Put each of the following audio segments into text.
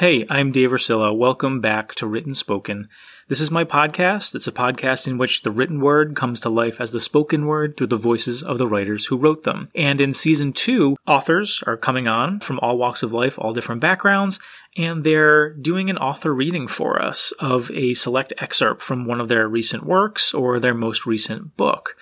Hey, I'm Dave Ursillo. Welcome back to Written Spoken. This is my podcast. It's a podcast in which the written word comes to life as the spoken word through the voices of the writers who wrote them. And in season two, authors are coming on from all walks of life, all different backgrounds, and they're doing an author reading for us of a select excerpt from one of their recent works or their most recent book.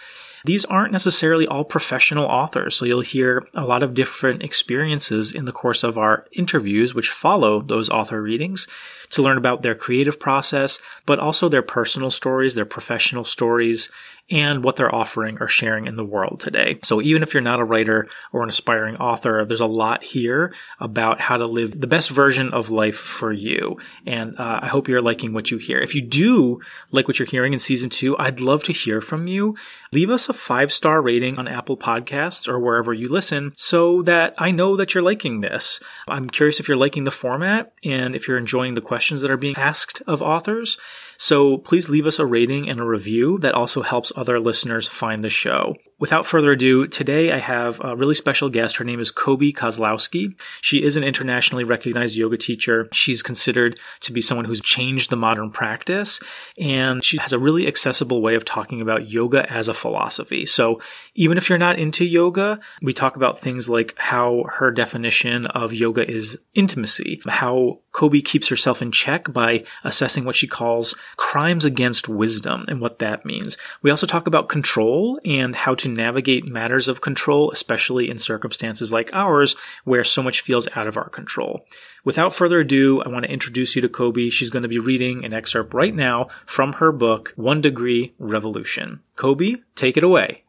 These aren't necessarily all professional authors, so you'll hear a lot of different experiences in the course of our interviews, which follow those author readings, to learn about their creative process, but also their personal stories, their professional stories, and what they're offering or sharing in the world today. So even if you're not a writer or an aspiring author, there's a lot here about how to live the best version of life for you. And uh, I hope you're liking what you hear. If you do like what you're hearing in season two, I'd love to hear from you. Leave us a five star rating on Apple Podcasts or wherever you listen so that I know that you're liking this. I'm curious if you're liking the format and if you're enjoying the questions that are being asked of authors. So please leave us a rating and a review that also helps other listeners find the show. Without further ado, today I have a really special guest. Her name is Coby Kozlowski. She is an internationally recognized yoga teacher. She's considered to be someone who's changed the modern practice, and she has a really accessible way of talking about yoga as a philosophy. So even if you're not into yoga, we talk about things like how her definition of yoga is intimacy, how Coby keeps herself in check by assessing what she calls crimes against wisdom and what that means. We also talk about control and how to navigate matters of control, especially in circumstances like ours where so much feels out of our control. Without further ado, I want to introduce you to Coby. She's going to be reading an excerpt right now from her book, One Degree Revolution. Coby, take it away.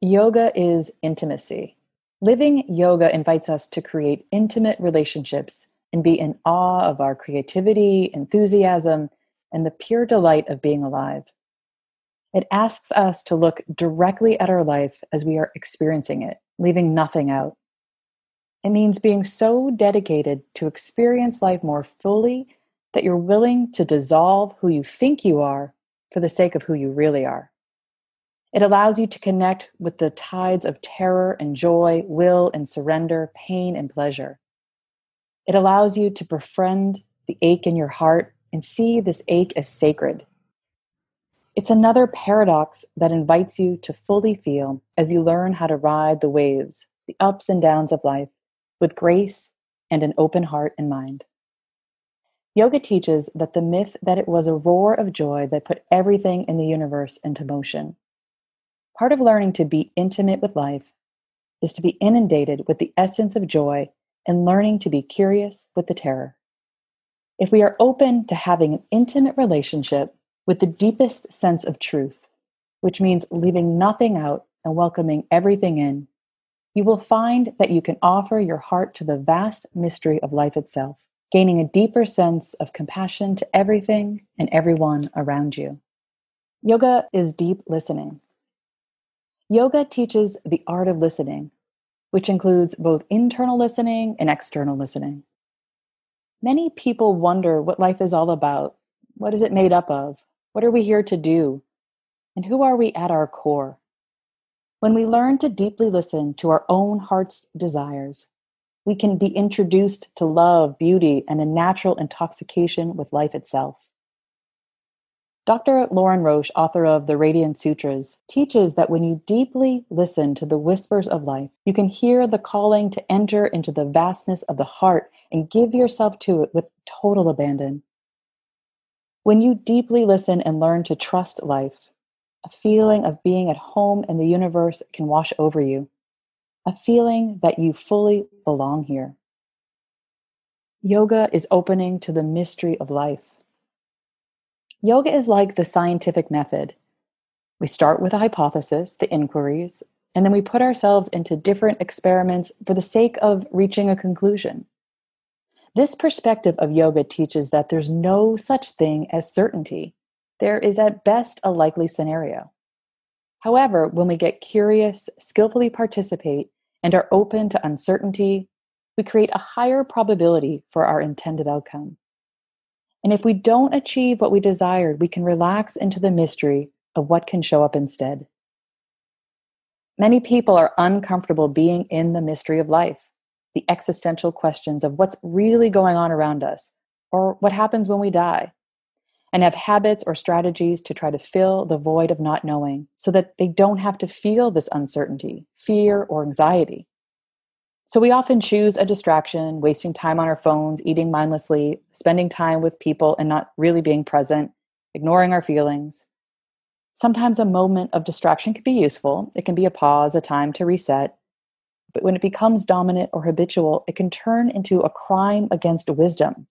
Yoga is intimacy. Living yoga invites us to create intimate relationships and be in awe of our creativity, enthusiasm, and the pure delight of being alive. It asks us to look directly at our life as we are experiencing it, leaving nothing out. It means being so dedicated to experience life more fully that you're willing to dissolve who you think you are for the sake of who you really are. It allows you to connect with the tides of terror and joy, will and surrender, pain and pleasure. It allows you to befriend the ache in your heart and see this ache as sacred. It's another paradox that invites you to fully feel as you learn how to ride the waves, the ups and downs of life, with grace and an open heart and mind. Yoga teaches that the myth that it was a roar of joy that put everything in the universe into motion Part of learning to be intimate with life is to be inundated with the essence of joy and learning to be curious with the terror. If we are open to having an intimate relationship with the deepest sense of truth, which means leaving nothing out and welcoming everything in, you will find that you can offer your heart to the vast mystery of life itself, gaining a deeper sense of compassion to everything and everyone around you. Yoga is deep listening. Yoga teaches the art of listening, which includes both internal listening and external listening. Many people wonder what life is all about. What is it made up of? What are we here to do? And who are we at our core? When we learn to deeply listen to our own heart's desires, we can be introduced to love, beauty, and a natural intoxication with life itself. Dr. Lorin Roche, author of the Radiant Sutras, teaches that when you deeply listen to the whispers of life, you can hear the calling to enter into the vastness of the heart and give yourself to it with total abandon. When you deeply listen and learn to trust life, a feeling of being at home in the universe can wash over you, a feeling that you fully belong here. Yoga is opening to the mystery of life Yoga is like the scientific method. We start with a hypothesis, the inquiries, and then we put ourselves into different experiments for the sake of reaching a conclusion. This perspective of yoga teaches that there's no such thing as certainty. There is at best a likely scenario. However, when we get curious, skillfully participate, and are open to uncertainty, we create a higher probability for our intended outcome. And if we don't achieve what we desired, we can relax into the mystery of what can show up instead. Many people are uncomfortable being in the mystery of life. The existential questions of what's really going on around us or what happens when we die, and have habits or strategies to try to fill the void of not knowing so that they don't have to feel this uncertainty, fear, or anxiety. So we often choose a distraction, wasting time on our phones, eating mindlessly, spending time with people and not really being present, ignoring our feelings. Sometimes a moment of distraction can be useful. It can be a pause, a time to reset. But when it becomes dominant or habitual, it can turn into a crime against wisdom.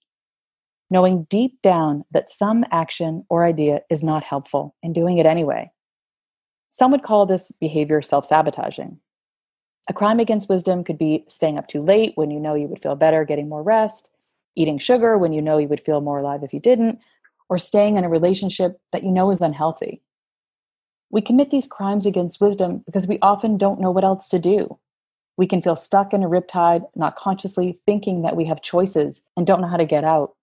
Knowing deep down that some action or idea is not helpful and doing it anyway. Some would call this behavior self sabotaging. A crime against wisdom could be staying up too late when you know you would feel better getting more rest, eating sugar when you know you would feel more alive if you didn't, or staying in a relationship that you know is unhealthy. We commit these crimes against wisdom because we often don't know what else to do. We can feel stuck in a riptide, not consciously thinking that we have choices and don't know how to get out.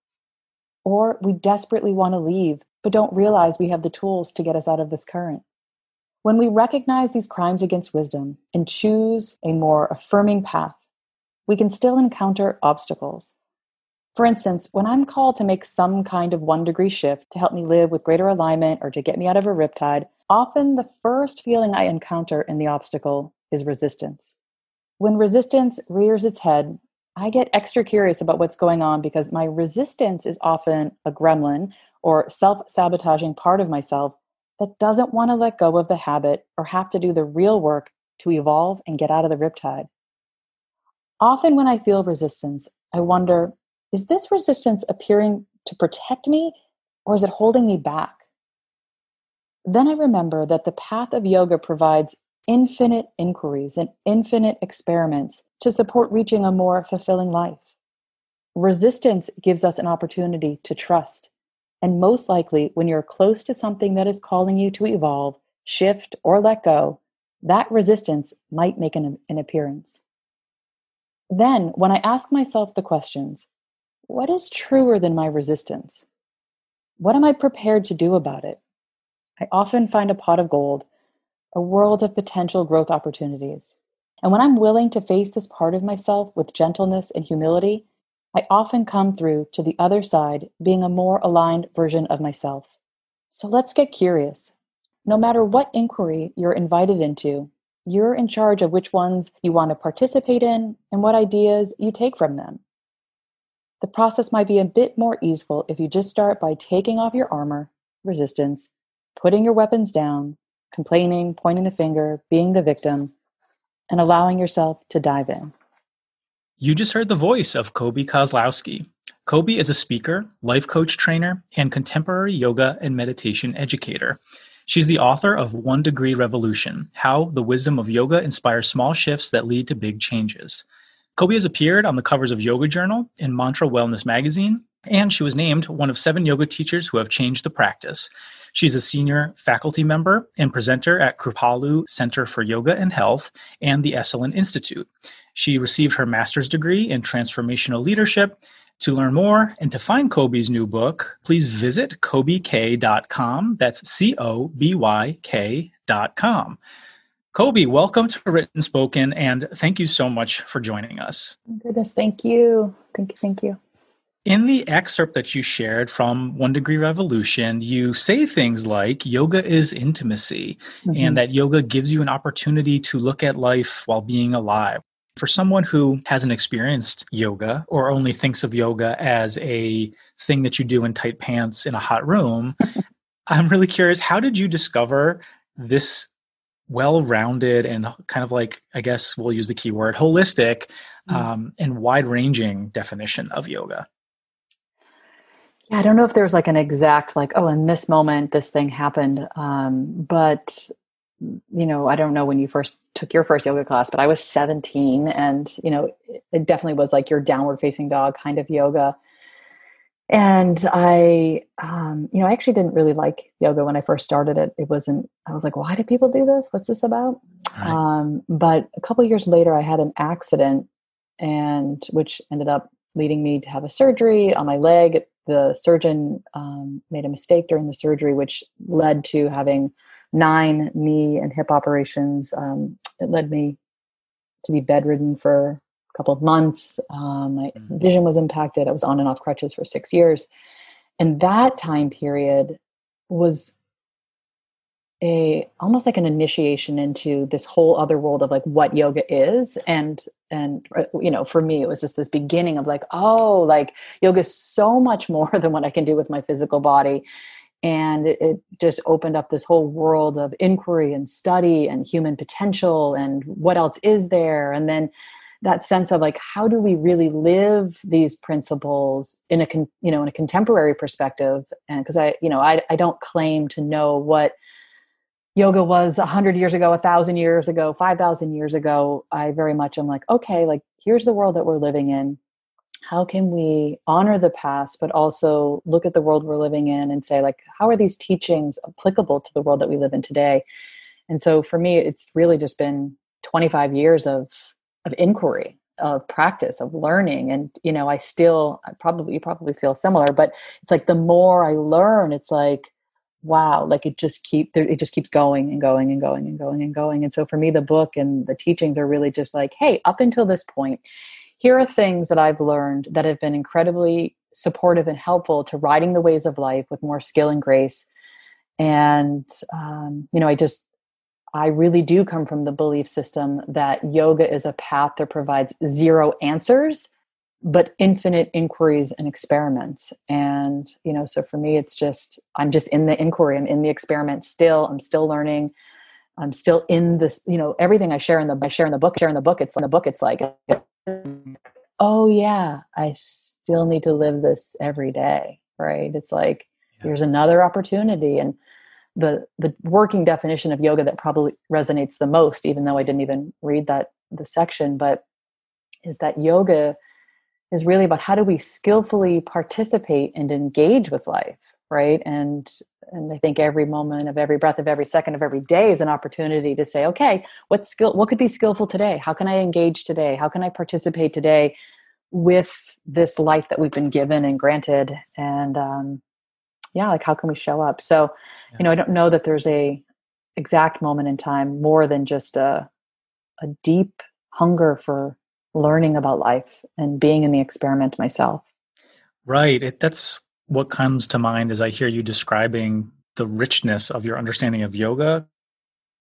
Or we desperately want to leave, but don't realize we have the tools to get us out of this current. When we recognize these crimes against wisdom and choose a more affirming path, we can still encounter obstacles. For instance, when I'm called to make some kind of one degree shift to help me live with greater alignment or to get me out of a riptide, often the first feeling I encounter in the obstacle is resistance. When resistance rears its head, I get extra curious about what's going on because my resistance is often a gremlin or self sabotaging part of myself that doesn't want to let go of the habit or have to do the real work to evolve and get out of the riptide. Often, when I feel resistance, I wonder is this resistance appearing to protect me or is it holding me back? Then I remember that the path of yoga provides infinite inquiries and infinite experiments to support reaching a more fulfilling life. Resistance gives us an opportunity to trust and most likely, when you're close to something that is calling you to evolve, shift, or let go, that resistance might make an, an appearance. Then, when I ask myself the questions, what is truer than my resistance? What am I prepared to do about it? I often find a pot of gold, a world of potential growth opportunities. And when I'm willing to face this part of myself with gentleness and humility, I often come through to the other side being a more aligned version of myself. So let's get curious. No matter what inquiry you're invited into, you're in charge of which ones you want to participate in and what ideas you take from them. The process might be a bit more easeful if you just start by taking off your armor, resistance, putting your weapons down, complaining, pointing the finger, being the victim, and allowing yourself to dive in. You just heard the voice of Coby Kozlowski. Coby is a speaker, life coach trainer, and contemporary yoga and meditation educator. She's the author of One Degree Revolution How the Wisdom of Yoga Inspires Small Shifts That Lead to Big Changes. Coby has appeared on the covers of Yoga Journal and Mantra Wellness magazine, and she was named one of seven yoga teachers who have changed the practice. She's a senior faculty member and presenter at Kripalu Center for Yoga and Health and the Esalen Institute. She received her master's degree in transformational leadership. To learn more and to find Coby's new book, please visit cobyk.com. That's C O B Y K.com. Coby, welcome to Written Spoken, and thank you so much for joining us. Goodness, thank you. Thank you. Thank you. In the excerpt that you shared from One Degree Revolution, you say things like yoga is intimacy mm-hmm. and that yoga gives you an opportunity to look at life while being alive. For someone who hasn't experienced yoga or only thinks of yoga as a thing that you do in tight pants in a hot room, I'm really curious how did you discover this well rounded and kind of like, I guess we'll use the keyword holistic mm-hmm. um, and wide ranging definition of yoga? I don't know if there was like an exact like oh in this moment this thing happened um, but you know I don't know when you first took your first yoga class but I was 17 and you know it definitely was like your downward facing dog kind of yoga. And I um, you know I actually didn't really like yoga when I first started it. It wasn't I was like why do people do this? What's this about? Right. um, but a couple years later I had an accident and which ended up leading me to have a surgery on my leg the surgeon um, made a mistake during the surgery, which led to having nine knee and hip operations. Um, it led me to be bedridden for a couple of months. Um, my mm-hmm. vision was impacted. I was on and off crutches for six years. And that time period was a almost like an initiation into this whole other world of like what yoga is. And and uh, you know for me it was just this beginning of like oh like yoga is so much more than what i can do with my physical body. And it, just opened up this whole world of inquiry and study and human potential and what else is there? And then that sense of like how do we really live these principles in a con, you know in a contemporary perspective? And because i you know I, I don't claim to know what yoga was 100 years ago 1000 years ago 5000 years ago. I very much am like okay like here's the world that we're living in. How can we honor the past but also look at the world we're living in and say like how are these teachings applicable to the world that we live in today? And so for me it's really just been 25 years of of inquiry of practice of learning. And you know i still I probably you probably feel similar but it's like the more i learn it's like wow like it just keep it just keeps going and going and going and going and going. And so for me the book and the teachings are really just like hey up until this point here are things that i've learned that have been incredibly supportive and helpful to riding the ways of life with more skill and grace. And um, you know i just I really do come from the belief system that yoga is a path that provides zero answers, but infinite inquiries and experiments. And, you know, so for me, it's just, I'm just in the inquiry, I'm in the experiment still, I'm still learning. I'm still in this, you know, everything I share in the I share in the book, share in the book, it's in the book, it's like, oh yeah, I still need to live this every day. Right. It's like, yeah. here's another opportunity. And the the working definition of yoga that probably resonates the most even though i didn't even read that the section but is that yoga is really about how do we skillfully participate and engage with life right? And and i think every moment of every breath of every second of every day is an opportunity to say okay what skill what could be skillful today? How can i engage today? How can i participate today with this life that we've been given and granted? And um, yeah like how can we show up? So yeah. you know i don't know that there's a exact moment in time more than just a a deep hunger for learning about life and being in the experiment myself right it, that's what comes to mind as i hear you describing the richness of your understanding of yoga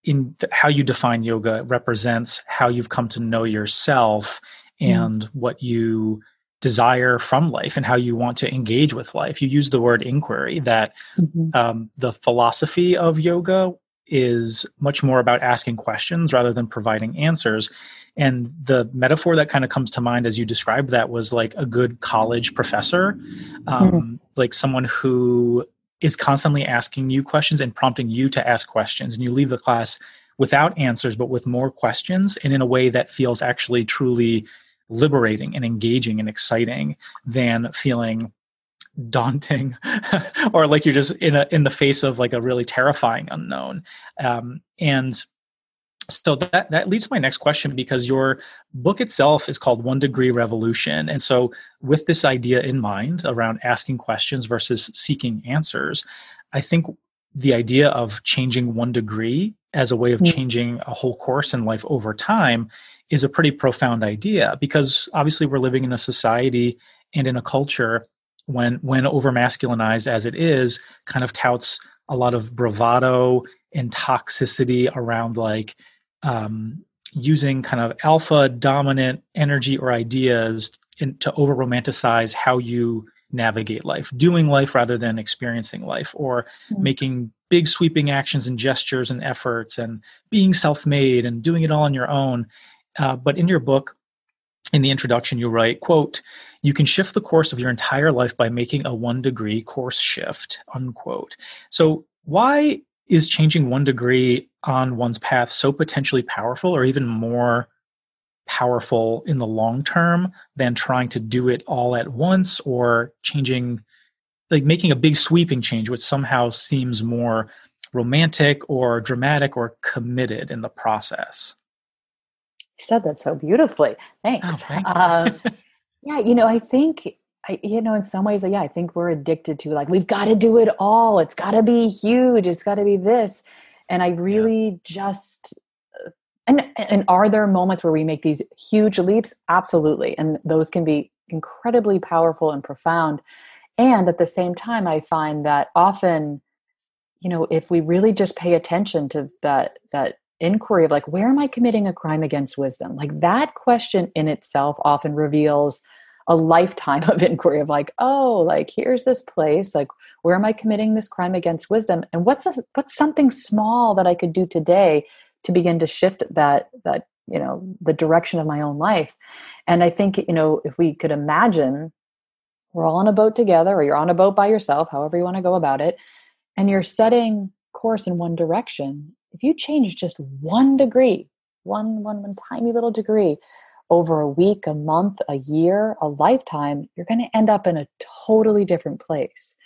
in th- how you define yoga represents how you've come to know yourself mm. and what you desire from life and how you want to engage with life. You use the word inquiry, that mm-hmm. um, the philosophy of yoga is much more about asking questions rather than providing answers. And the metaphor that kind of comes to mind as you described that was like a good college professor, um, mm-hmm. like someone who is constantly asking you questions and prompting you to ask questions. And you leave the class without answers, but with more questions and in a way that feels actually truly liberating and engaging and exciting than feeling daunting or like you're just in a in the face of like a really terrifying unknown um, and so that that leads to my next question because your book itself is called one degree revolution and so with this idea in mind around asking questions versus seeking answers i think the idea of changing one degree as a way of mm. changing a whole course in life over time is a pretty profound idea because obviously we're living in a society and in a culture when when over masculinized as it is kind of touts a lot of bravado and toxicity around like um, using kind of alpha dominant energy or ideas in, to over romanticize how you navigate life, doing life rather than experiencing life, or mm-hmm. making big sweeping actions and gestures and efforts and being self made and doing it all on your own. Uh, but in your book, in the introduction, you write, quote, you can shift the course of your entire life by making a one degree course shift, unquote. So why is changing one degree on one's path so potentially powerful or even more powerful in the long term than trying to do it all at once or changing like making a big sweeping change which somehow seems more romantic or dramatic or committed in the process you said that so beautifully. Thanks. oh, thank um, yeah you know i think I, you know in some ways yeah i think we're addicted to like we've got to do it all. It's got to be huge. It's got to be this. And i really yeah. just and and are there moments where we make these huge leaps? Absolutely. And those can be incredibly powerful and profound. And at the same time i find that often you know if we really just pay attention to that that inquiry of like where am i committing a crime against wisdom? Like that question in itself often reveals a lifetime of inquiry of like oh like here's this place like where am i committing this crime against wisdom? And what's a, what's something small that i could do today to begin to shift that that you know the direction of my own life? And i think you know if we could imagine we're all on a boat together or you're on a boat by yourself however you want to go about it and you're setting course in one direction if you change just one degree one one one tiny little degree over a week a month a year a lifetime you're going to end up in a totally different place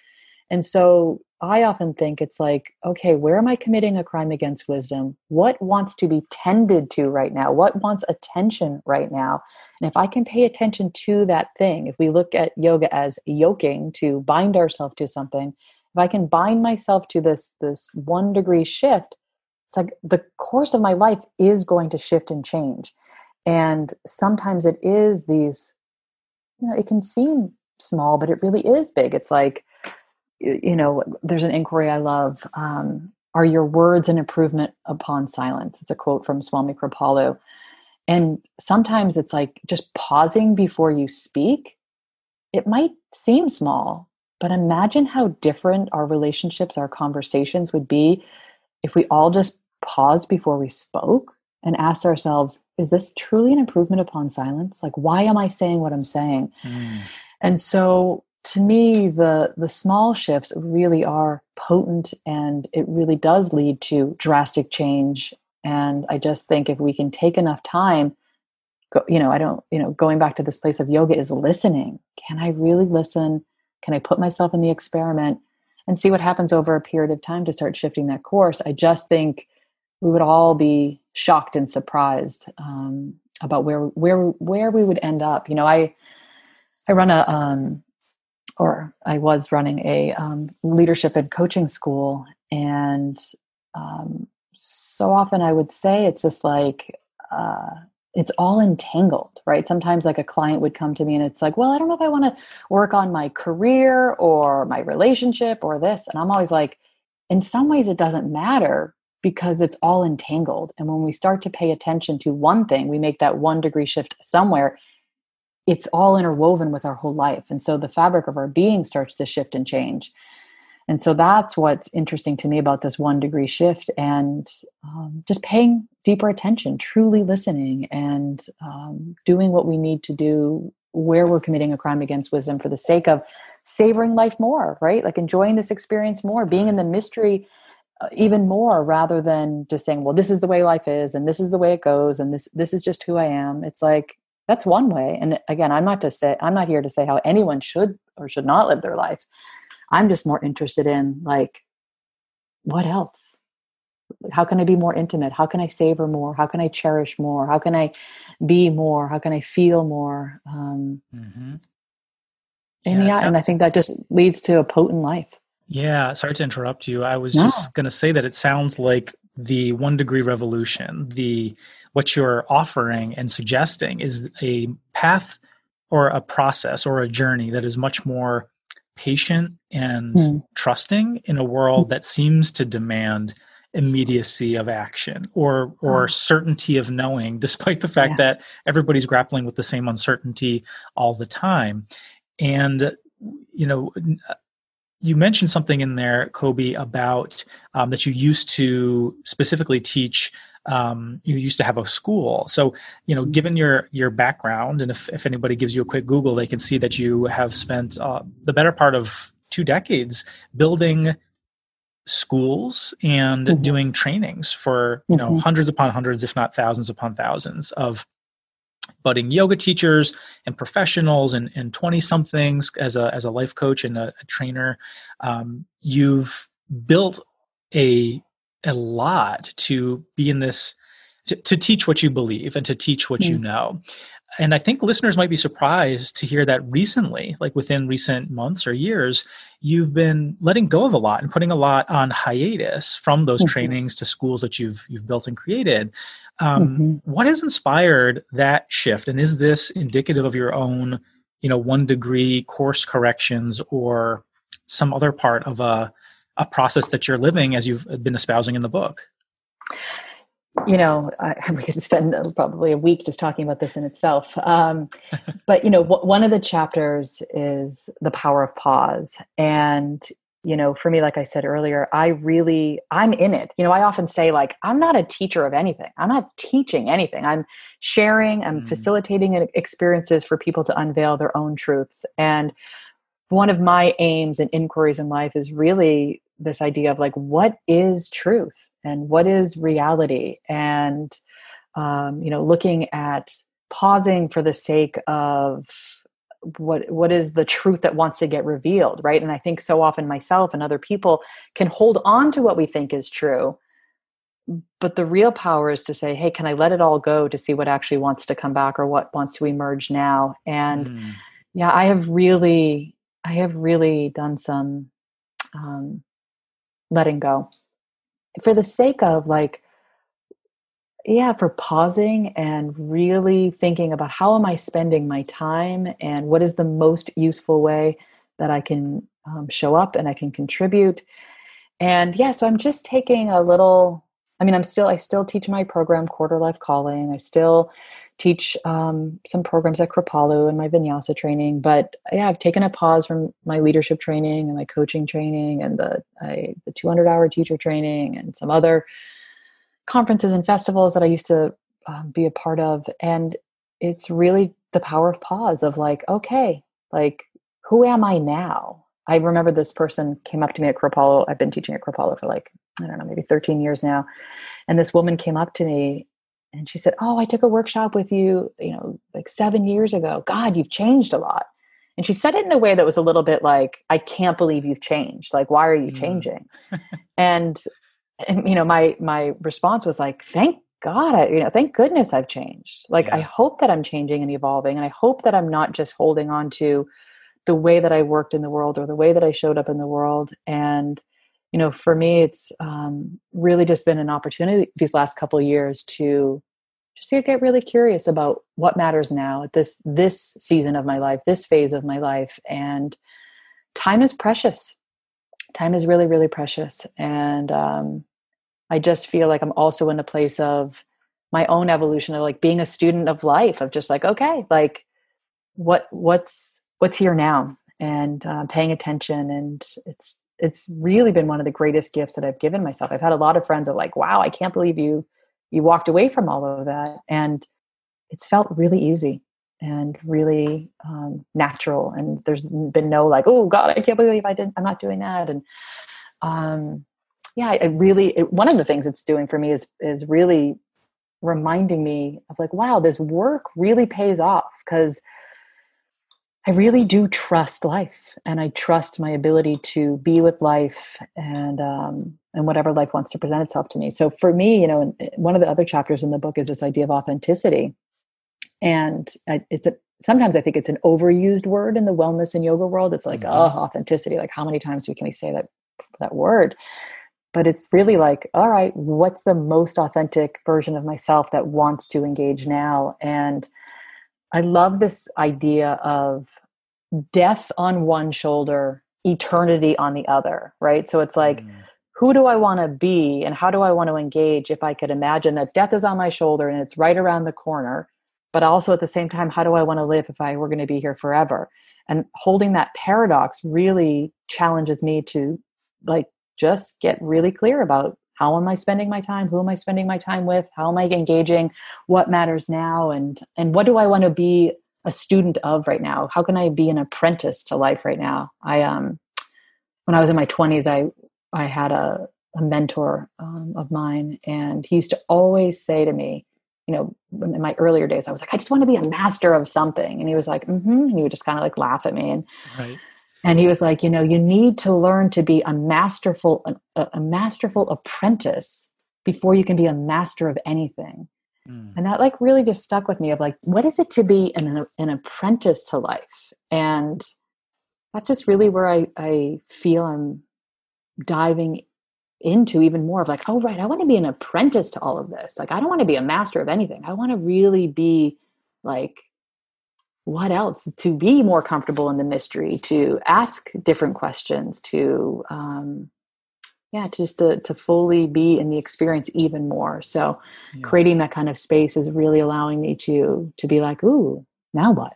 and so I often think it's like, okay, where am I committing a crime against wisdom? What wants to be tended to right now? What wants attention right now? And if I can pay attention to that thing, if we look at yoga as yoking to bind ourselves to something, if I can bind myself to this this one degree shift, it's like the course of my life is going to shift and change. And sometimes it is these, you know, it can seem small, but it really is big. It's like you know, there's an inquiry I love. Um, are your words an improvement upon silence? It's a quote from Swami Kripalu. And sometimes it's like just pausing before you speak. It might seem small, but imagine how different our relationships, our conversations would be if we all just paused before we spoke and asked ourselves, is this truly an improvement upon silence? Like, why am I saying what I'm saying? Mm. And so to me the the small shifts really are potent and it really does lead to drastic change and i just think if we can take enough time go, you know i don't you know going back to this place of yoga is listening can i really listen can i put myself in the experiment and see what happens over a period of time to start shifting that course. I just think we would all be shocked and surprised um, about where where where we would end up. You know i i run a um, or I was running a um, leadership and coaching school, and um, so often I would say it's just like uh, it's all entangled, right? Sometimes like a client would come to me and it's like, well, I don't know if I want to work on my career or my relationship or this, and I'm always like, in some ways it doesn't matter because it's all entangled. And when we start to pay attention to one thing, we make that one degree shift somewhere it's all interwoven with our whole life. And so the fabric of our being starts to shift and change. And so that's what's interesting to me about this one degree shift and um, just paying deeper attention, truly listening, and um, doing what we need to do where we're committing a crime against wisdom for the sake of savoring life more, right? Like enjoying this experience more, being in the mystery uh, even more rather than just saying well this is the way life is and this is the way it goes and this this is just who i am. It's like that's one way. And again i'm not to say i'm not here to say how anyone should or should not live their life i'm just more interested in like what else? How can i be more intimate? How can i savor more? How can i cherish more? How can i be more? How can i feel more? Um, mm-hmm. and yeah, yeah so- and i think that just leads to a potent life. Yeah sorry to interrupt you. I was no. just going to say that it sounds like the one degree revolution the what you're offering and suggesting is a path or a process or a journey that is much more patient and mm. trusting in a world that seems to demand immediacy of action or or oh. certainty of knowing despite the fact yeah. that everybody's grappling with the same uncertainty all the time and you know you mentioned something in there coby about um, that you used to specifically teach um, you used to have a school. So, you know, given your your background, and if, if anybody gives you a quick Google, they can see that you have spent uh, the better part of two decades building schools and mm-hmm. doing trainings for you know mm-hmm. hundreds upon hundreds, if not thousands upon thousands of budding yoga teachers and professionals and, and 20 somethings as a, as a life coach and a, a trainer. Um, you've built a a lot to be in this to, to teach what you believe and to teach what mm. you know and i think listeners might be surprised to hear that recently like within recent months or years you've been letting go of a lot and putting a lot on hiatus from those mm-hmm. trainings to schools that you've you've built and created Um, mm-hmm. what has inspired that shift? And is this indicative of your own, you know, one degree course corrections or some other part of a, a process that you're living as you've been espousing in the book? you know, I, we could spend probably a week just talking about this in itself. Um, but you know, w- one of the chapters is the power of pause, and you know, for me, like I said earlier, I really I'm in it. You know, I often say like I'm not a teacher of anything. I'm not teaching anything. I'm sharing. I'm mm. facilitating experiences for people to unveil their own truths. And one of my aims and inquiries in life is really this idea of like what is truth and what is reality? And um, you know looking at pausing for the sake of what what is the truth that wants to get revealed right? And i think so often myself and other people can hold on to what we think is true but the real power is to say hey can i let it all go to see what actually wants to come back or what wants to emerge now? And mm. yeah i have really i have really done some um, letting go. For the sake of like yeah for pausing and really thinking about how am i spending my time and what is the most useful way that i can um, show up and i can contribute. And yeah so i'm just taking a little i mean i'm still i still teach my program quarter life calling. I still teach um, some programs at kripalu and my vinyasa training but yeah i've taken a pause from my leadership training and my coaching training and the I, the 200 hour teacher training and some other conferences and festivals that i used to um, be a part of. And it's really the power of pause of like okay like who am i now i remember this person came up to me at kripalu i've been teaching at kripalu for like i don't know maybe 13 years now and this woman came up to me and she said oh i took a workshop with you you know like seven years ago. God you've changed a lot. And she said it in a way that was a little bit like i can't believe you've changed. Like why are you mm. changing? And, and you know my my response was like thank god I, you know thank goodness i've changed. Like yeah. i hope that i'm changing and evolving and i hope that i'm not just holding on to the way that i worked in the world or the way that i showed up in the world. And you know for me it's um, really just been an opportunity these last couple years to just to get really curious about what matters now at this this season of my life this phase of my life. And time is precious. Time is really really precious. And um, i just feel like i'm also in a place of my own evolution of like being a student of life of just like okay like what what's what's here now and uh, paying attention and it's it's really been one of the greatest gifts that I've given myself. I've had a lot of friends of like, wow, I can't believe you you walked away from all of that. And it's felt really easy and really um, natural. And there's been no like, oh God, I can't believe I didn't, I'm not doing that. And um, yeah, I really, it, one of the things it's doing for me is, is really reminding me of like, wow, this work really pays off because I really do trust life and I trust my ability to be with life and um, and whatever life wants to present itself to me. So for me, you know, one of the other chapters in the book is this idea of authenticity. And it's a sometimes I think it's an overused word in the wellness and yoga world. It's like, mm-hmm. oh, authenticity. Like how many times can we say that that word? But it's really like, all right, what's the most authentic version of myself that wants to engage now? And I love this idea of death on one shoulder, eternity on the other, right? So it's like, mm. who do I want to be and how do I want to engage if I could imagine that death is on my shoulder and it's right around the corner? But also at the same time, how do I want to live if I were going to be here forever? And holding that paradox really challenges me to like just get really clear about how am i spending my time? Who am i spending my time with? How am i engaging? What matters now? And and what do i want to be a student of right now? How can i be an apprentice to life right now? I um when i was in my 20s i i had a, a mentor um, of mine and he used to always say to me you know in my earlier days i was like i just want to be a master of something. And he was like mm-hmm and he would just kind of like laugh at me. And right and he was like you know you need to learn to be a masterful a, a masterful apprentice before you can be a master of anything mm. and that like really just stuck with me of like what is it to be an, an apprentice to life and that's just really where i i feel i'm diving into even more of like, oh, right, I want to be an apprentice to all of this. Like, I don't want to be a master of anything. I want to really be like, what else? To be more comfortable in the mystery, to ask different questions, to, um, yeah, just to, to fully be in the experience even more. So yes. creating that kind of space is really allowing me to, to be like, ooh, now what?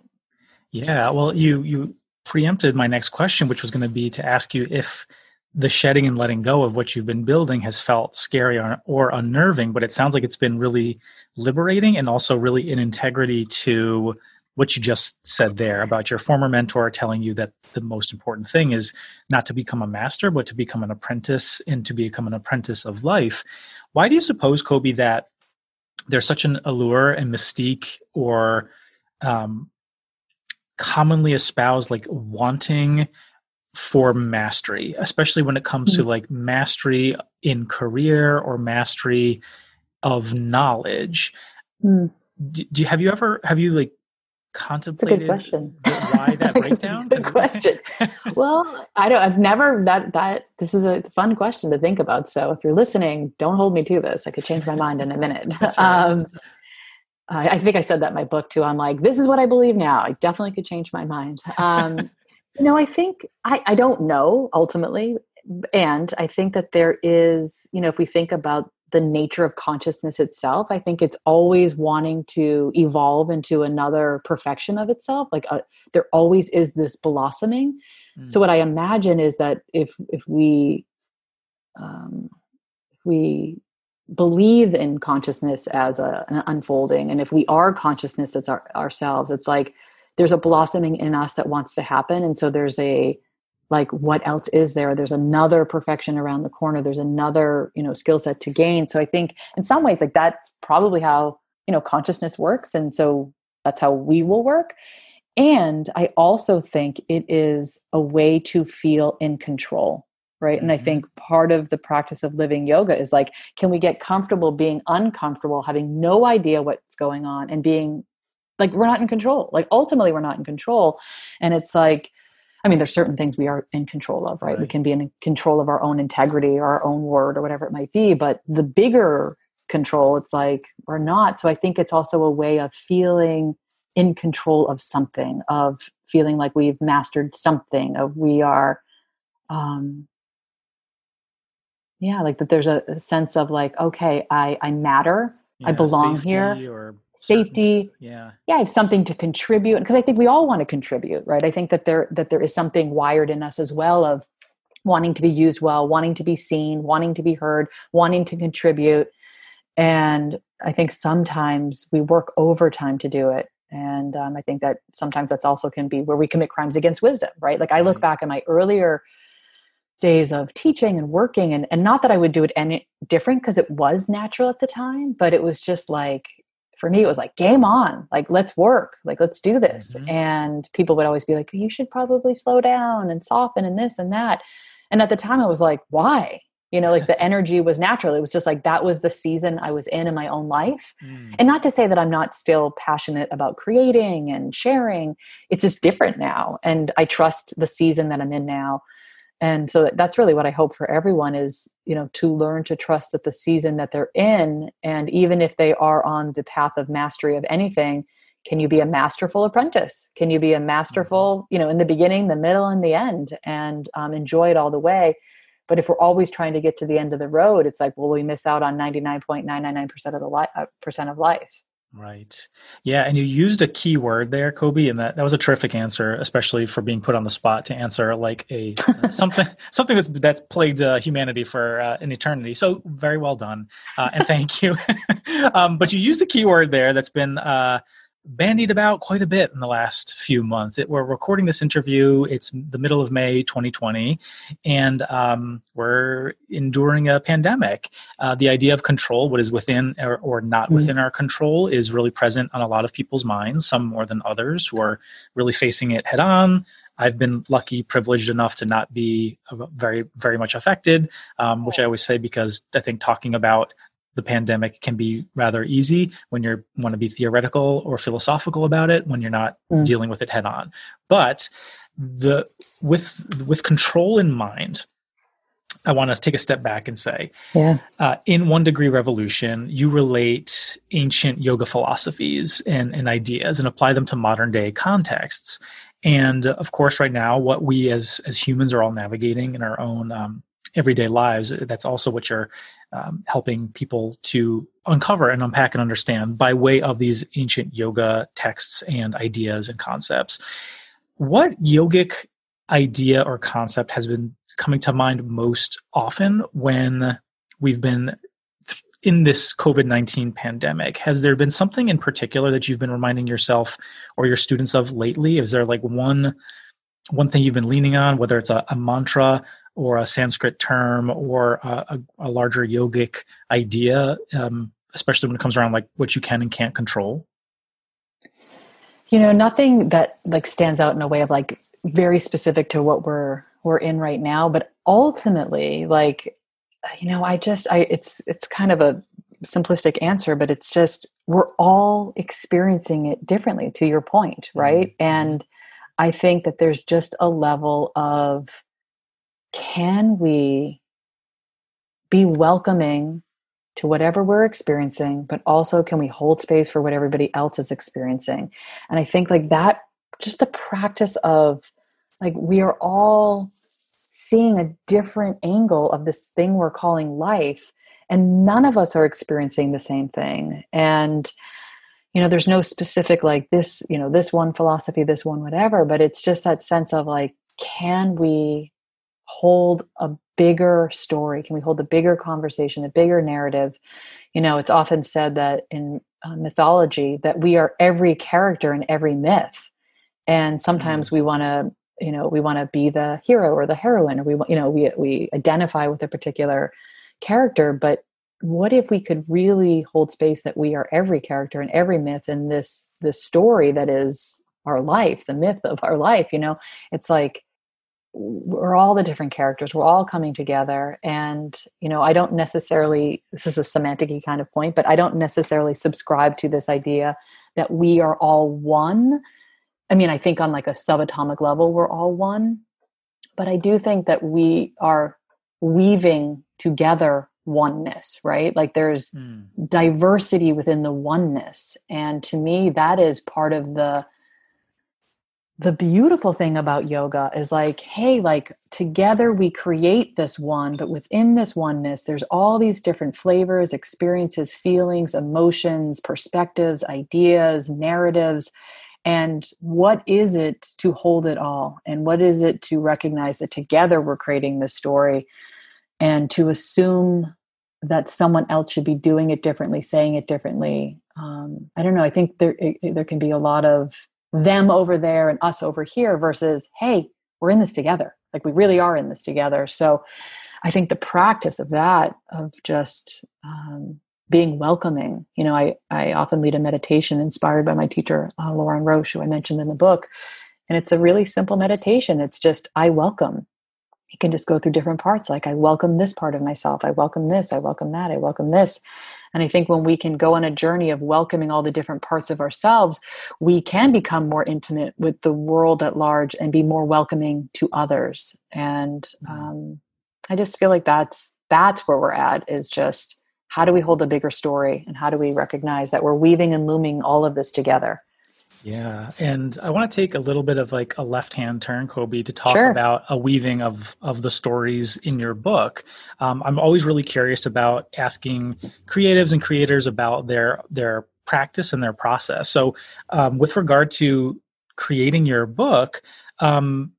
Yeah. Well, you, you preempted my next question, which was going to be to ask you if the shedding and letting go of what you've been building has felt scary or, or, unnerving, but it sounds like it's been really liberating and also really in integrity to what you just said there about your former mentor telling you that the most important thing is not to become a master, but to become an apprentice and to become an apprentice of life. Why do you suppose, Coby, that there's such an allure and mystique or um, commonly espoused like wanting for mastery, especially when it comes mm-hmm. to like mastery in career or mastery of knowledge. Mm. Do, do, you have you ever have you like contemplated question. why that breakdown? good question. well, I don't. I've never that that. This is a fun question to think about. So if you're listening, don't hold me to this. I could change my mind in a minute. Right. Um, I, I, think I said that in my book too. I'm like, this is what I believe now. I definitely could change my mind. Um, you know, I think I, I don't know ultimately. And I think that there is, you know, if we think about the nature of consciousness itself, I think it's always wanting to evolve into another perfection of itself. Like a, uh, there always is this blossoming. Mm. So what I imagine is that if if we um, we believe in consciousness as a, an unfolding, and if we are consciousness as our, ourselves, it's like there's a blossoming in us that wants to happen and so there's a like what else is there? There's another perfection around the corner. There's another you know skill set to gain. So i think in some ways like that's probably how you know consciousness works. And so that's how we will work. And i also think it is a way to feel in control right? And i mm-hmm. think part of the practice of living yoga is like can we get comfortable being uncomfortable having no idea what's going on and being like we're not in control. Like ultimately we're not in control. And it's like i mean there's certain things we are in control of right, right. we can be in control of our own integrity or our own word or whatever it might be but the bigger control it's like we're not. So i think it's also a way of feeling in control of something of feeling like we've mastered something of we are um yeah like that there's a, a sense of like okay i i matter. Yeah, i belong here. or safety. Yeah. Yeah i have something to contribute because i think we all want to contribute right? I think that there that there is something wired in us as well of wanting to be used well wanting to be seen wanting to be heard wanting to contribute. And i think sometimes we work overtime to do it. And um, i think that sometimes that's also can be where we commit crimes against wisdom right? Like i look back at my earlier days of teaching and working and, and not that i would do it any different because it was natural at the time but it was just like for me it was like game on. Like let's work. Like let's do this. Mm-hmm. and people would always be like you should probably slow down and soften and this and that. And at the time i was like why? You know like the energy was natural. It was just like that was the season i was in in my own life. Mm. and not to say that i'm not still passionate about creating and sharing. It's just different now. And i trust the season that i'm in now and so that's really what i hope for everyone is you know to learn to trust that the season that they're in and even if they are on the path of mastery of anything can you be a masterful apprentice? Can you be a masterful mm-hmm. you know in the beginning the middle and the end and um, enjoy it all the way? But if we're always trying to get to the end of the road it's like well we miss out on 99.999% of the li- uh, percent of life Right. Yeah, and you used a key word there, Coby, and that, that was a terrific answer, especially for being put on the spot to answer like a uh, something something that's that's plagued uh, humanity for uh, an eternity. So very well done, uh, and thank you. um, but you used the key word there that's been uh, bandied about quite a bit in the last few months. It, we're recording this interview. It's the middle of May 2020, and um, we're enduring a pandemic. Uh, the idea of control, what is within or, or not mm-hmm. within our control, is really present on a lot of people's minds, some more than others who are really facing it head on. I've been lucky, privileged enough to not be very, very much affected, um, which I always say because I think talking about the pandemic can be rather easy when you want to be theoretical or philosophical about it when you're not mm. dealing with it head on but the with with control in mind I want to take a step back and say, yeah. Uh, in One Degree Revolution, you relate ancient yoga philosophies and, and ideas and apply them to modern day contexts. And of course, right now, what we as as humans are all navigating in our own um, everyday lives, that's also what you're um, helping people to uncover and unpack and understand by way of these ancient yoga texts and ideas and concepts. What yogic idea or concept has been coming to mind most often when we've been in this COVID 19 pandemic? Has there been something in particular that you've been reminding yourself or your students of lately? Is there like one? One thing you've been leaning on, whether it's a, a mantra or a Sanskrit term or a, a, a larger yogic idea, um, especially when it comes around like what you can and can't control? You know, nothing that like stands out in a way of like very specific to what we're we're in right now, but ultimately, like you know, I just I it's it's kind of a simplistic answer, but it's just we're all experiencing it differently to your point, right? Mm-hmm. And I think that there's just a level of can we be welcoming to whatever we're experiencing, but also can we hold space for what everybody else is experiencing? And I think like that, just the practice of like we are all seeing a different angle of this thing we're calling life, and none of us are experiencing the same thing. And you know, there's no specific like this, you know, this one philosophy, this one whatever, but it's just that sense of like, can we hold a bigger story? Can we hold a bigger conversation, a bigger narrative? You know, it's often said that in uh, mythology that we are every character in every myth. And sometimes mm-hmm. we want to, you know, we want to be the hero or the heroine, or we, you know, we we identify with a particular character. But what if we could really hold space that we are every character in every myth in this this story that is our life, the myth of our life? You know, it's like we're all the different characters we're all coming together and you know i don't necessarily this is a semantic kind of point but i don't necessarily subscribe to this idea that we are all one i mean i think on like a subatomic level we're all one but i do think that we are weaving together oneness right like there's mm. diversity within the oneness and to me that is part of the the beautiful thing about yoga is like, hey, like together we create this one, but within this oneness, there's all these different flavors, experiences, feelings, emotions, perspectives, ideas, narratives. And what is it to hold it all? And what is it to recognize that together we're creating this story and to assume that someone else should be doing it differently, saying it differently? Um, I don't know. I think there, it, there can be a lot of them over there and us over here versus hey we're in this together. Like we really are in this together. So i think the practice of that of just um, being welcoming you know i i often lead a meditation inspired by my teacher uh, Lorin Roche who i mentioned in the book and it's a really simple meditation. It's just i welcome. You can just go through different parts like i welcome this part of myself. I welcome this. I welcome that. I welcome this and I think when we can go on a journey of welcoming all the different parts of ourselves, we can become more intimate with the world at large and be more welcoming to others. And mm-hmm. um, I just feel like that's that's where we're at is just how do we hold a bigger story and how do we recognize that we're weaving and looming all of this together yeah, and I want to take a little bit of like a left-hand turn, Coby, to talk sure. about a weaving of of the stories in your book. Um, I'm always really curious about asking creatives and creators about their their practice and their process. So, um, with regard to creating your book, um,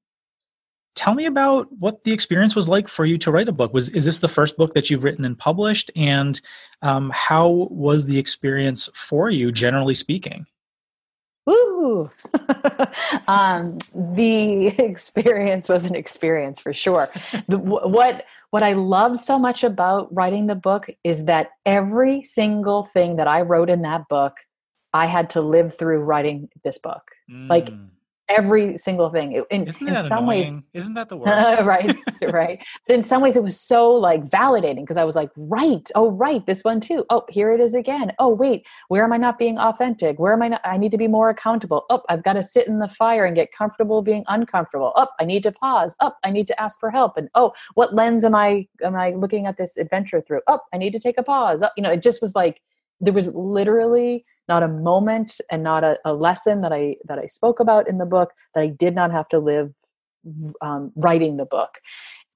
tell me about what the experience was like for you to write a book. Was is this the first book that you've written and published, and um, how was the experience for you, generally speaking? Woo! um, the experience was an experience for sure. The, what what I love so much about writing the book is that every single thing that I wrote in that book, I had to live through writing this book. Mm. Like every single thing. in, Isn't that in some annoying? ways, Isn't that the worst? right, right. But in some ways, it was so like validating because I was like, right, oh, right, this one too. Oh, here it is again. Oh, wait, where am I not being authentic? Where am I not? I need to be more accountable. Oh, I've got to sit in the fire and get comfortable being uncomfortable. Oh, I need to pause. Oh, I need to ask for help. And oh, what lens am I am I looking at this adventure through? Oh, I need to take a pause. Oh, you know, it just was like there was literally not a moment and not a, a, lesson that I that I spoke about in the book that I did not have to live um, writing the book.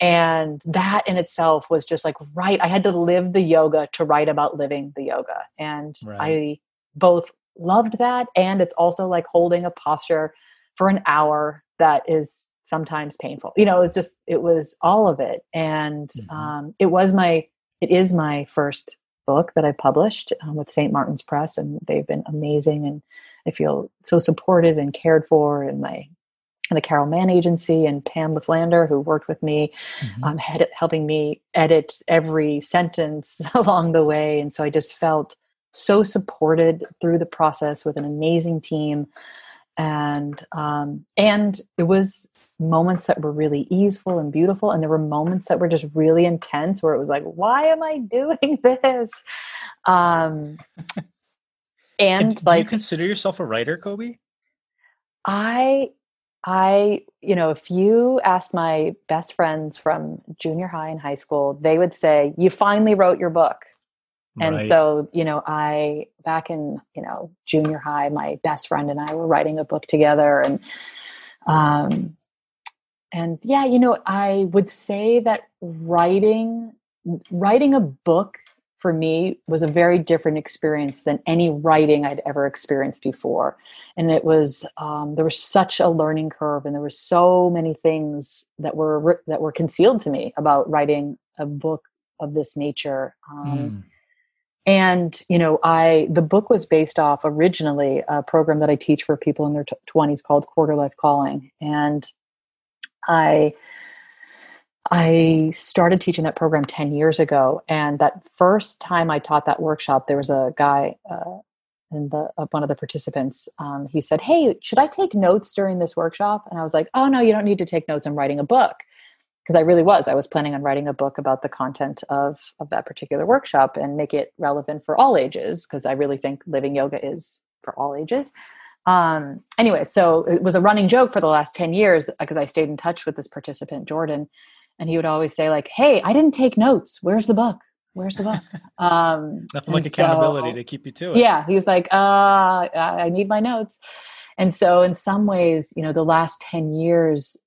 And that in itself was just like right. I had to live the yoga to write about living the yoga, and right. I both loved that, and it's also like holding a posture for an hour that is sometimes painful. You know, it's just it was all of it, and mm-hmm. um, it was my it is my first book that I published um, with St. Martin's Press, and they've been amazing. And I feel so supported and cared for. And my and the Carol Mann Agency and Pam LaFlander, who worked with me, mm-hmm. um, had, helping me edit every sentence along the way. And so I just felt so supported through the process with an amazing team and um, and it was moments that were really easeful and beautiful and there were moments that were just really intense where it was like why am i doing this? Um and, do like you consider yourself a writer coby? I i you know if you asked my best friends from junior high and high school they would say you finally wrote your book and right. so, you know, I back in, you know, junior high, my best friend and I were writing a book together and um and yeah, you know, I would say that writing writing a book for me was a very different experience than any writing I'd ever experienced before. And it was um, there was such a learning curve, and there were so many things that were that were concealed to me about writing a book of this nature. Um, mm and you know i the book was based off originally a program that i teach for people in their t- 20s called quarter life calling. And i i started teaching that program 10 years ago. And that first time i taught that workshop there was a guy uh, and the uh, one of the participants um, he said hey should i take notes during this workshop? And i was like oh no you don't need to take notes. I'm writing a book because I really was. I was planning on writing a book about the content of of that particular workshop and make it relevant for all ages because I really think living yoga is for all ages. Um, anyway, so it was a running joke for the last 10 years because I stayed in touch with this participant, Jordan, and he would always say, like, hey, I didn't take notes. Where's the book? Where's the book? Um, Nothing like accountability so, to keep you to it. Yeah. He was like, uh, I need my notes. And so in some ways, you know, the last 10 years,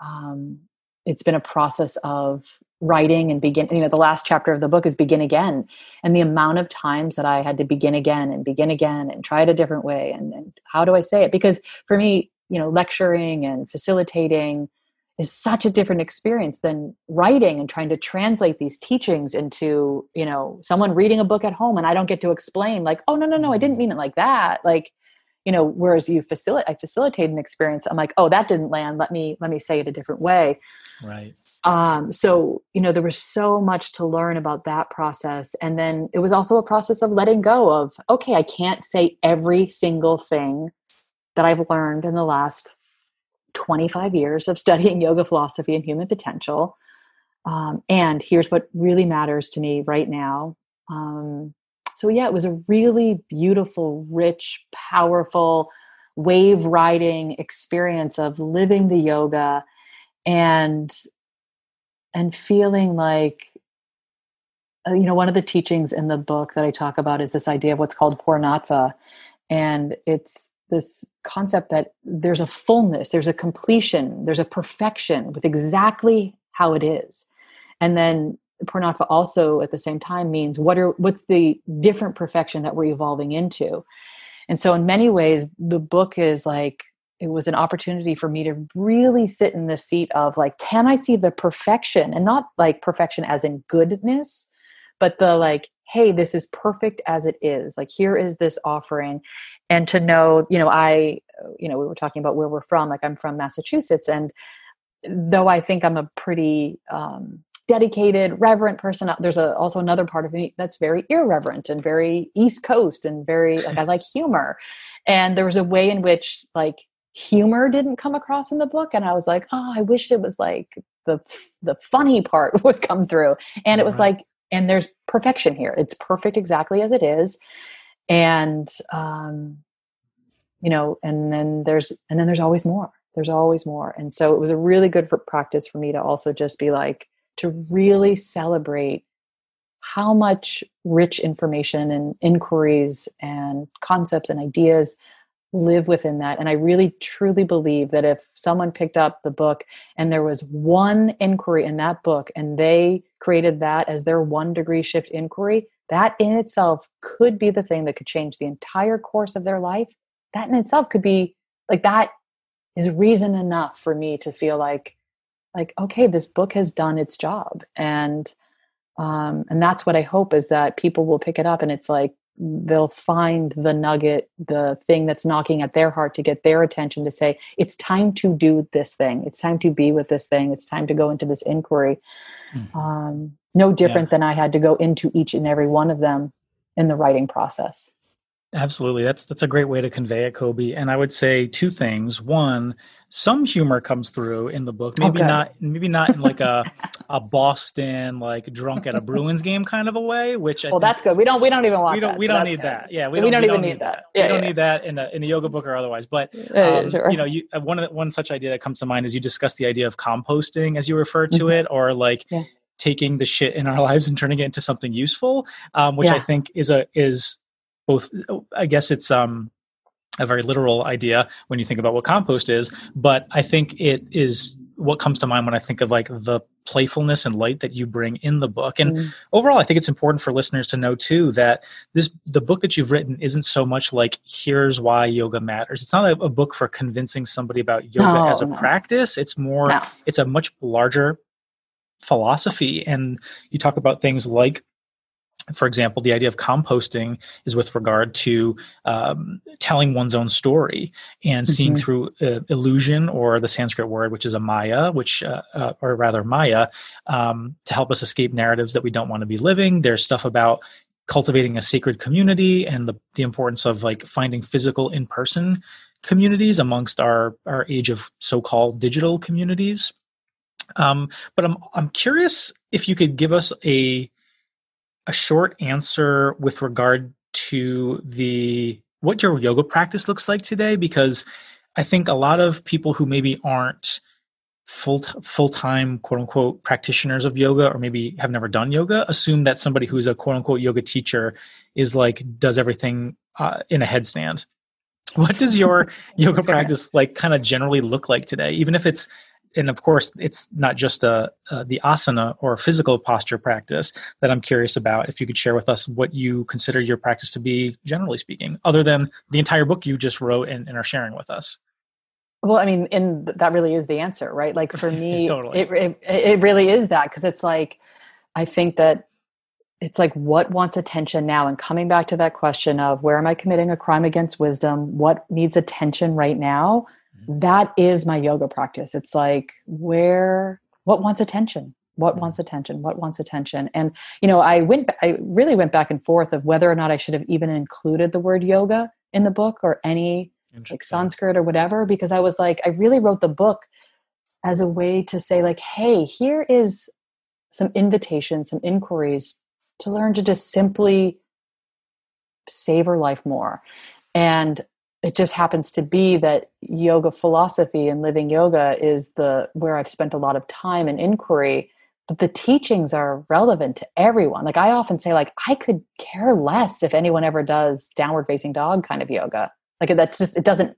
um, it's been a process of writing and begin you know the last chapter of the book is begin again. And the amount of times that i had to begin again and begin again and try it a different way and, and how do i say it? Because for me you know lecturing and facilitating is such a different experience than writing and trying to translate these teachings into you know someone reading a book at home and i don't get to explain like oh no no no i didn't mm-hmm. mean it like that. Like you know whereas you facilitate i facilitate an experience i'm like oh that didn't land. Let me let me say it a different way. Right. Um so you know there was so much to learn about that process and then it was also a process of letting go of okay i can't say every single thing that i've learned in the last 25 years of studying yoga philosophy and human potential um, and here's what really matters to me right now. Um, so yeah it was a really beautiful rich powerful wave riding experience of living the yoga and and feeling like uh, you know one of the teachings in the book that i talk about is this idea of what's called purnatva and it's this concept that there's a fullness there's a completion there's a perfection with exactly how it is. And then Purnatva also at the same time means what are what's the different perfection that we're evolving into. And so in many ways the book is like it was an opportunity for me to really sit in the seat of like can I see the perfection? And not like perfection as in goodness but the like hey this is perfect as it is. Like here is this offering. And to know you know I you know we were talking about where we're from. Like I'm from Massachusetts. And though I think I'm a pretty um dedicated, reverent person. There's a, also another part of me that's very irreverent and very East Coast and very like I like humor. And there was a way in which like humor didn't come across in the book and i was like oh i wish it was like the the funny part would come through and it was right. like and there's perfection here it's perfect exactly as it is and um you know and then there's and then there's always more there's always more and so it was a really good for practice for me to also just be like to really celebrate how much rich information and inquiries and concepts and ideas live within that. And I really truly believe that if someone picked up the book and there was one inquiry in that book and they created that as their one degree shift inquiry, that in itself could be the thing that could change the entire course of their life. That in itself could be like that is reason enough for me to feel like like okay this book has done its job and um and that's what i hope is that people will pick it up and it's like they'll find the nugget, the thing that's knocking at their heart to get their attention to say, it's time to do this thing. It's time to be with this thing. It's time to go into this inquiry. Mm-hmm. Um, no different yeah. than I had to go into each and every one of them in the writing process. Absolutely. That's that's a great way to convey it, Coby. And I would say two things. One, some humor comes through in the book. Maybe okay. not maybe not in like a a Boston like drunk at a Bruins game kind of a way, which I Well, that's good. We don't we don't even want we don't that, we so don't need good. that. Yeah, we, don't, we don't, we even need that. that. Yeah, we don't yeah. need that in a in a yoga book or otherwise. But um, sure. you know, you uh, one of the, one such idea that comes to mind is you discuss the idea of composting as you refer to mm-hmm. it or like yeah. taking the shit in our lives and turning it into something useful, um, which I think is a is both i guess it's um a very literal idea when you think about what compost is but i think it is what comes to mind when i think of like the playfulness and light that you bring in the book and mm. overall i think it's important for listeners to know too that this the book that you've written isn't so much like here's why yoga matters it's not a, a book for convincing somebody about yoga no, as a no. practice it's more no. it's a much larger philosophy and you talk about things like for example, the idea of composting is with regard to um, telling one's own story and mm-hmm. seeing through uh, illusion or the Sanskrit word, which is a maya, which, uh, uh, or rather maya, um, to help us escape narratives that we don't want to be living. There's stuff about cultivating a sacred community and the, the importance of like finding physical in-person communities amongst our, our age of so-called digital communities. Um, but I'm, I'm curious if you could give us a, a short answer with regard to the what your yoga practice looks like today because I think a lot of people who maybe aren't full full time quote unquote practitioners of yoga or maybe have never done yoga assume that somebody who's a quote unquote yoga teacher is like does everything uh, in a headstand. What does your yoga practice like kind of generally look like today? Even if it's and of course, it's not just a, a, the asana or physical posture practice that I'm curious about. If you could share with us what you consider your practice to be, generally speaking, other than the entire book you just wrote and, and are sharing with us. Well, I mean, and that really is the answer, right? Like for me, totally. it, it it really is that because it's like I think that it's like what wants attention now and coming back to that question of where am i committing a crime against wisdom what needs attention right now that is my yoga practice. It's like where what wants attention? What mm-hmm. wants attention? What wants attention? And you know, I went I really went back and forth of whether or not I should have even included the word yoga in the book or any like Sanskrit or whatever because I was like I really wrote the book as a way to say like hey, here is some invitations, some inquiries to learn to just simply savor life more. And it just happens to be that yoga philosophy and living yoga is the where I've spent a lot of time and inquiry but the teachings are relevant to everyone. Like I often say like I could care less if anyone ever does downward facing dog kind of yoga. Like that's just it doesn't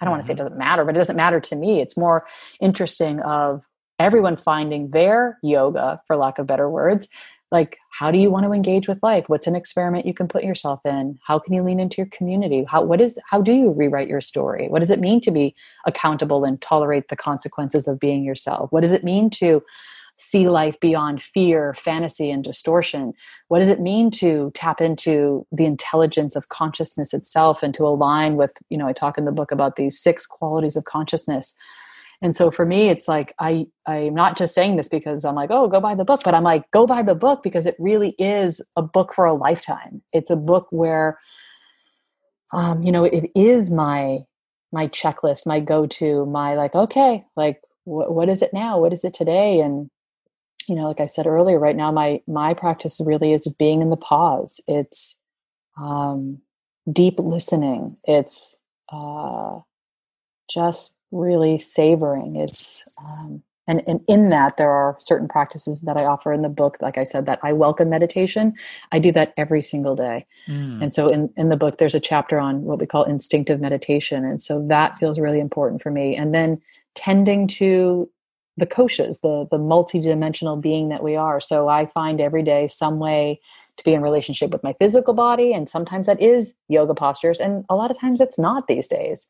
I don't want to say it mm-hmm. doesn't matter but it doesn't matter to me. It's more interesting of everyone finding their yoga for lack of better words like how do you want to engage with life? What's an experiment you can put yourself in? How can you lean into your community? How what is how do you rewrite your story? What does it mean to be accountable and tolerate the consequences of being yourself? What does it mean to see life beyond fear fantasy and distortion? What does it mean to tap into the intelligence of consciousness itself and to align with you know i talk in the book about these six qualities of consciousness and so for me, it's like I I'm not just saying this because I'm like, oh, go buy the book, but I'm like, go buy the book because it really is a book for a lifetime. It's a book where, um, you know, it is my my checklist, my go to, my like, okay, like wh- what is it now? What is it today? And you know, like I said earlier, right now my my practice really is, is being in the pause. It's um, deep listening. It's uh, just really savoring. It's um, and, and in that there are certain practices that i offer in the book like i said that i welcome meditation. I do that every single day. Mm. and so in, in the book there's a chapter on what we call instinctive meditation and so that feels really important for me. And then tending to the koshas the the multidimensional being that we are. So i find every day some way to be in relationship with my physical body and sometimes that is yoga postures and a lot of times it's not these days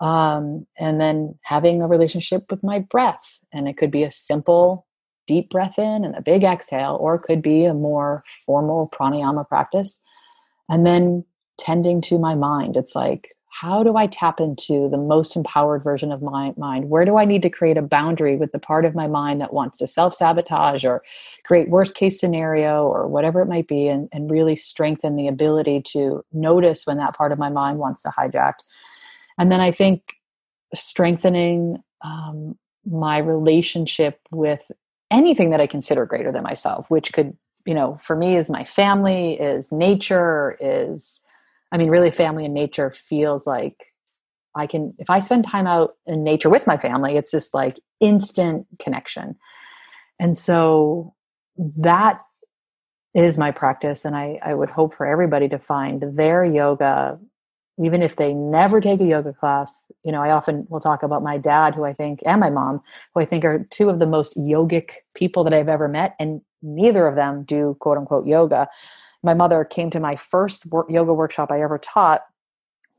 um, and then having a relationship with my breath. And it could be a simple deep breath in and a big exhale, or it could be a more formal pranayama practice. And then tending to my mind. It's like, how do I tap into the most empowered version of my mind? Where do I need to create a boundary with the part of my mind that wants to self sabotage or create worst case scenario or whatever it might be, and, and really strengthen the ability to notice when that part of my mind wants to hijack and then i think strengthening um, my relationship with anything that i consider greater than myself which could you know for me is my family is nature is i mean really family and nature feels like i can if i spend time out in nature with my family it's just like instant connection. And so that is my practice and i i would hope for everybody to find their yoga even if they never take a yoga class you know i often will talk about my dad who i think and my mom who i think are two of the most yogic people that i've ever met and neither of them do quote unquote yoga. My mother came to my first work, yoga workshop i ever taught.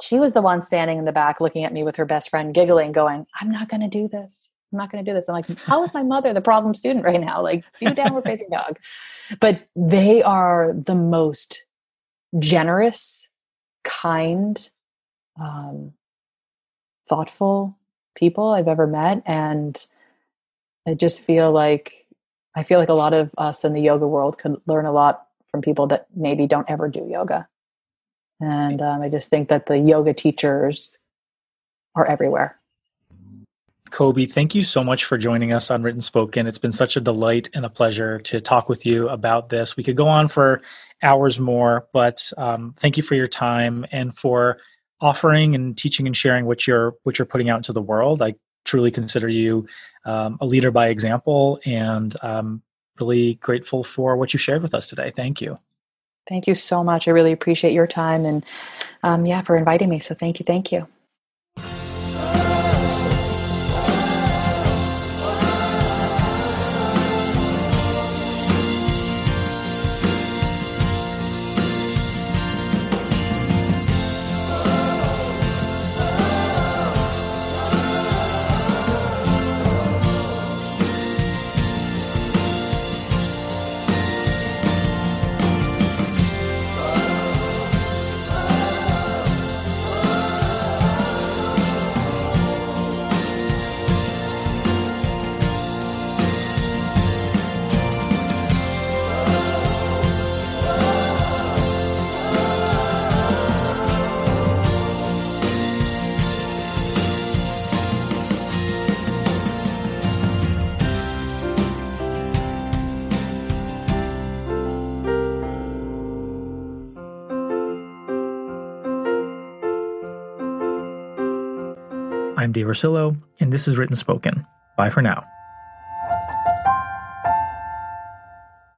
She was the one standing in the back looking at me with her best friend giggling going i'm not going to do this. I'm not going to do this. I'm like how is my mother the problem student right now? Like do downward facing dog. But they are the most generous kind, um, thoughtful people I've ever met. And I just feel like I feel like a lot of us in the yoga world could learn a lot from people that maybe don't ever do yoga. And um, I just think that the yoga teachers are everywhere. Coby, thank you so much for joining us on Written Spoken. It's been such a delight and a pleasure to talk with you about this. We could go on for hours more, but um, thank you for your time and for offering and teaching and sharing what you're what you're putting out into the world. I truly consider you um, a leader by example, and I'm really grateful for what you shared with us today. Thank you. Thank you so much. I really appreciate your time and um, yeah, for inviting me. So thank you. Thank you. I'm Ursillo, and this is Written Spoken. Bye for now.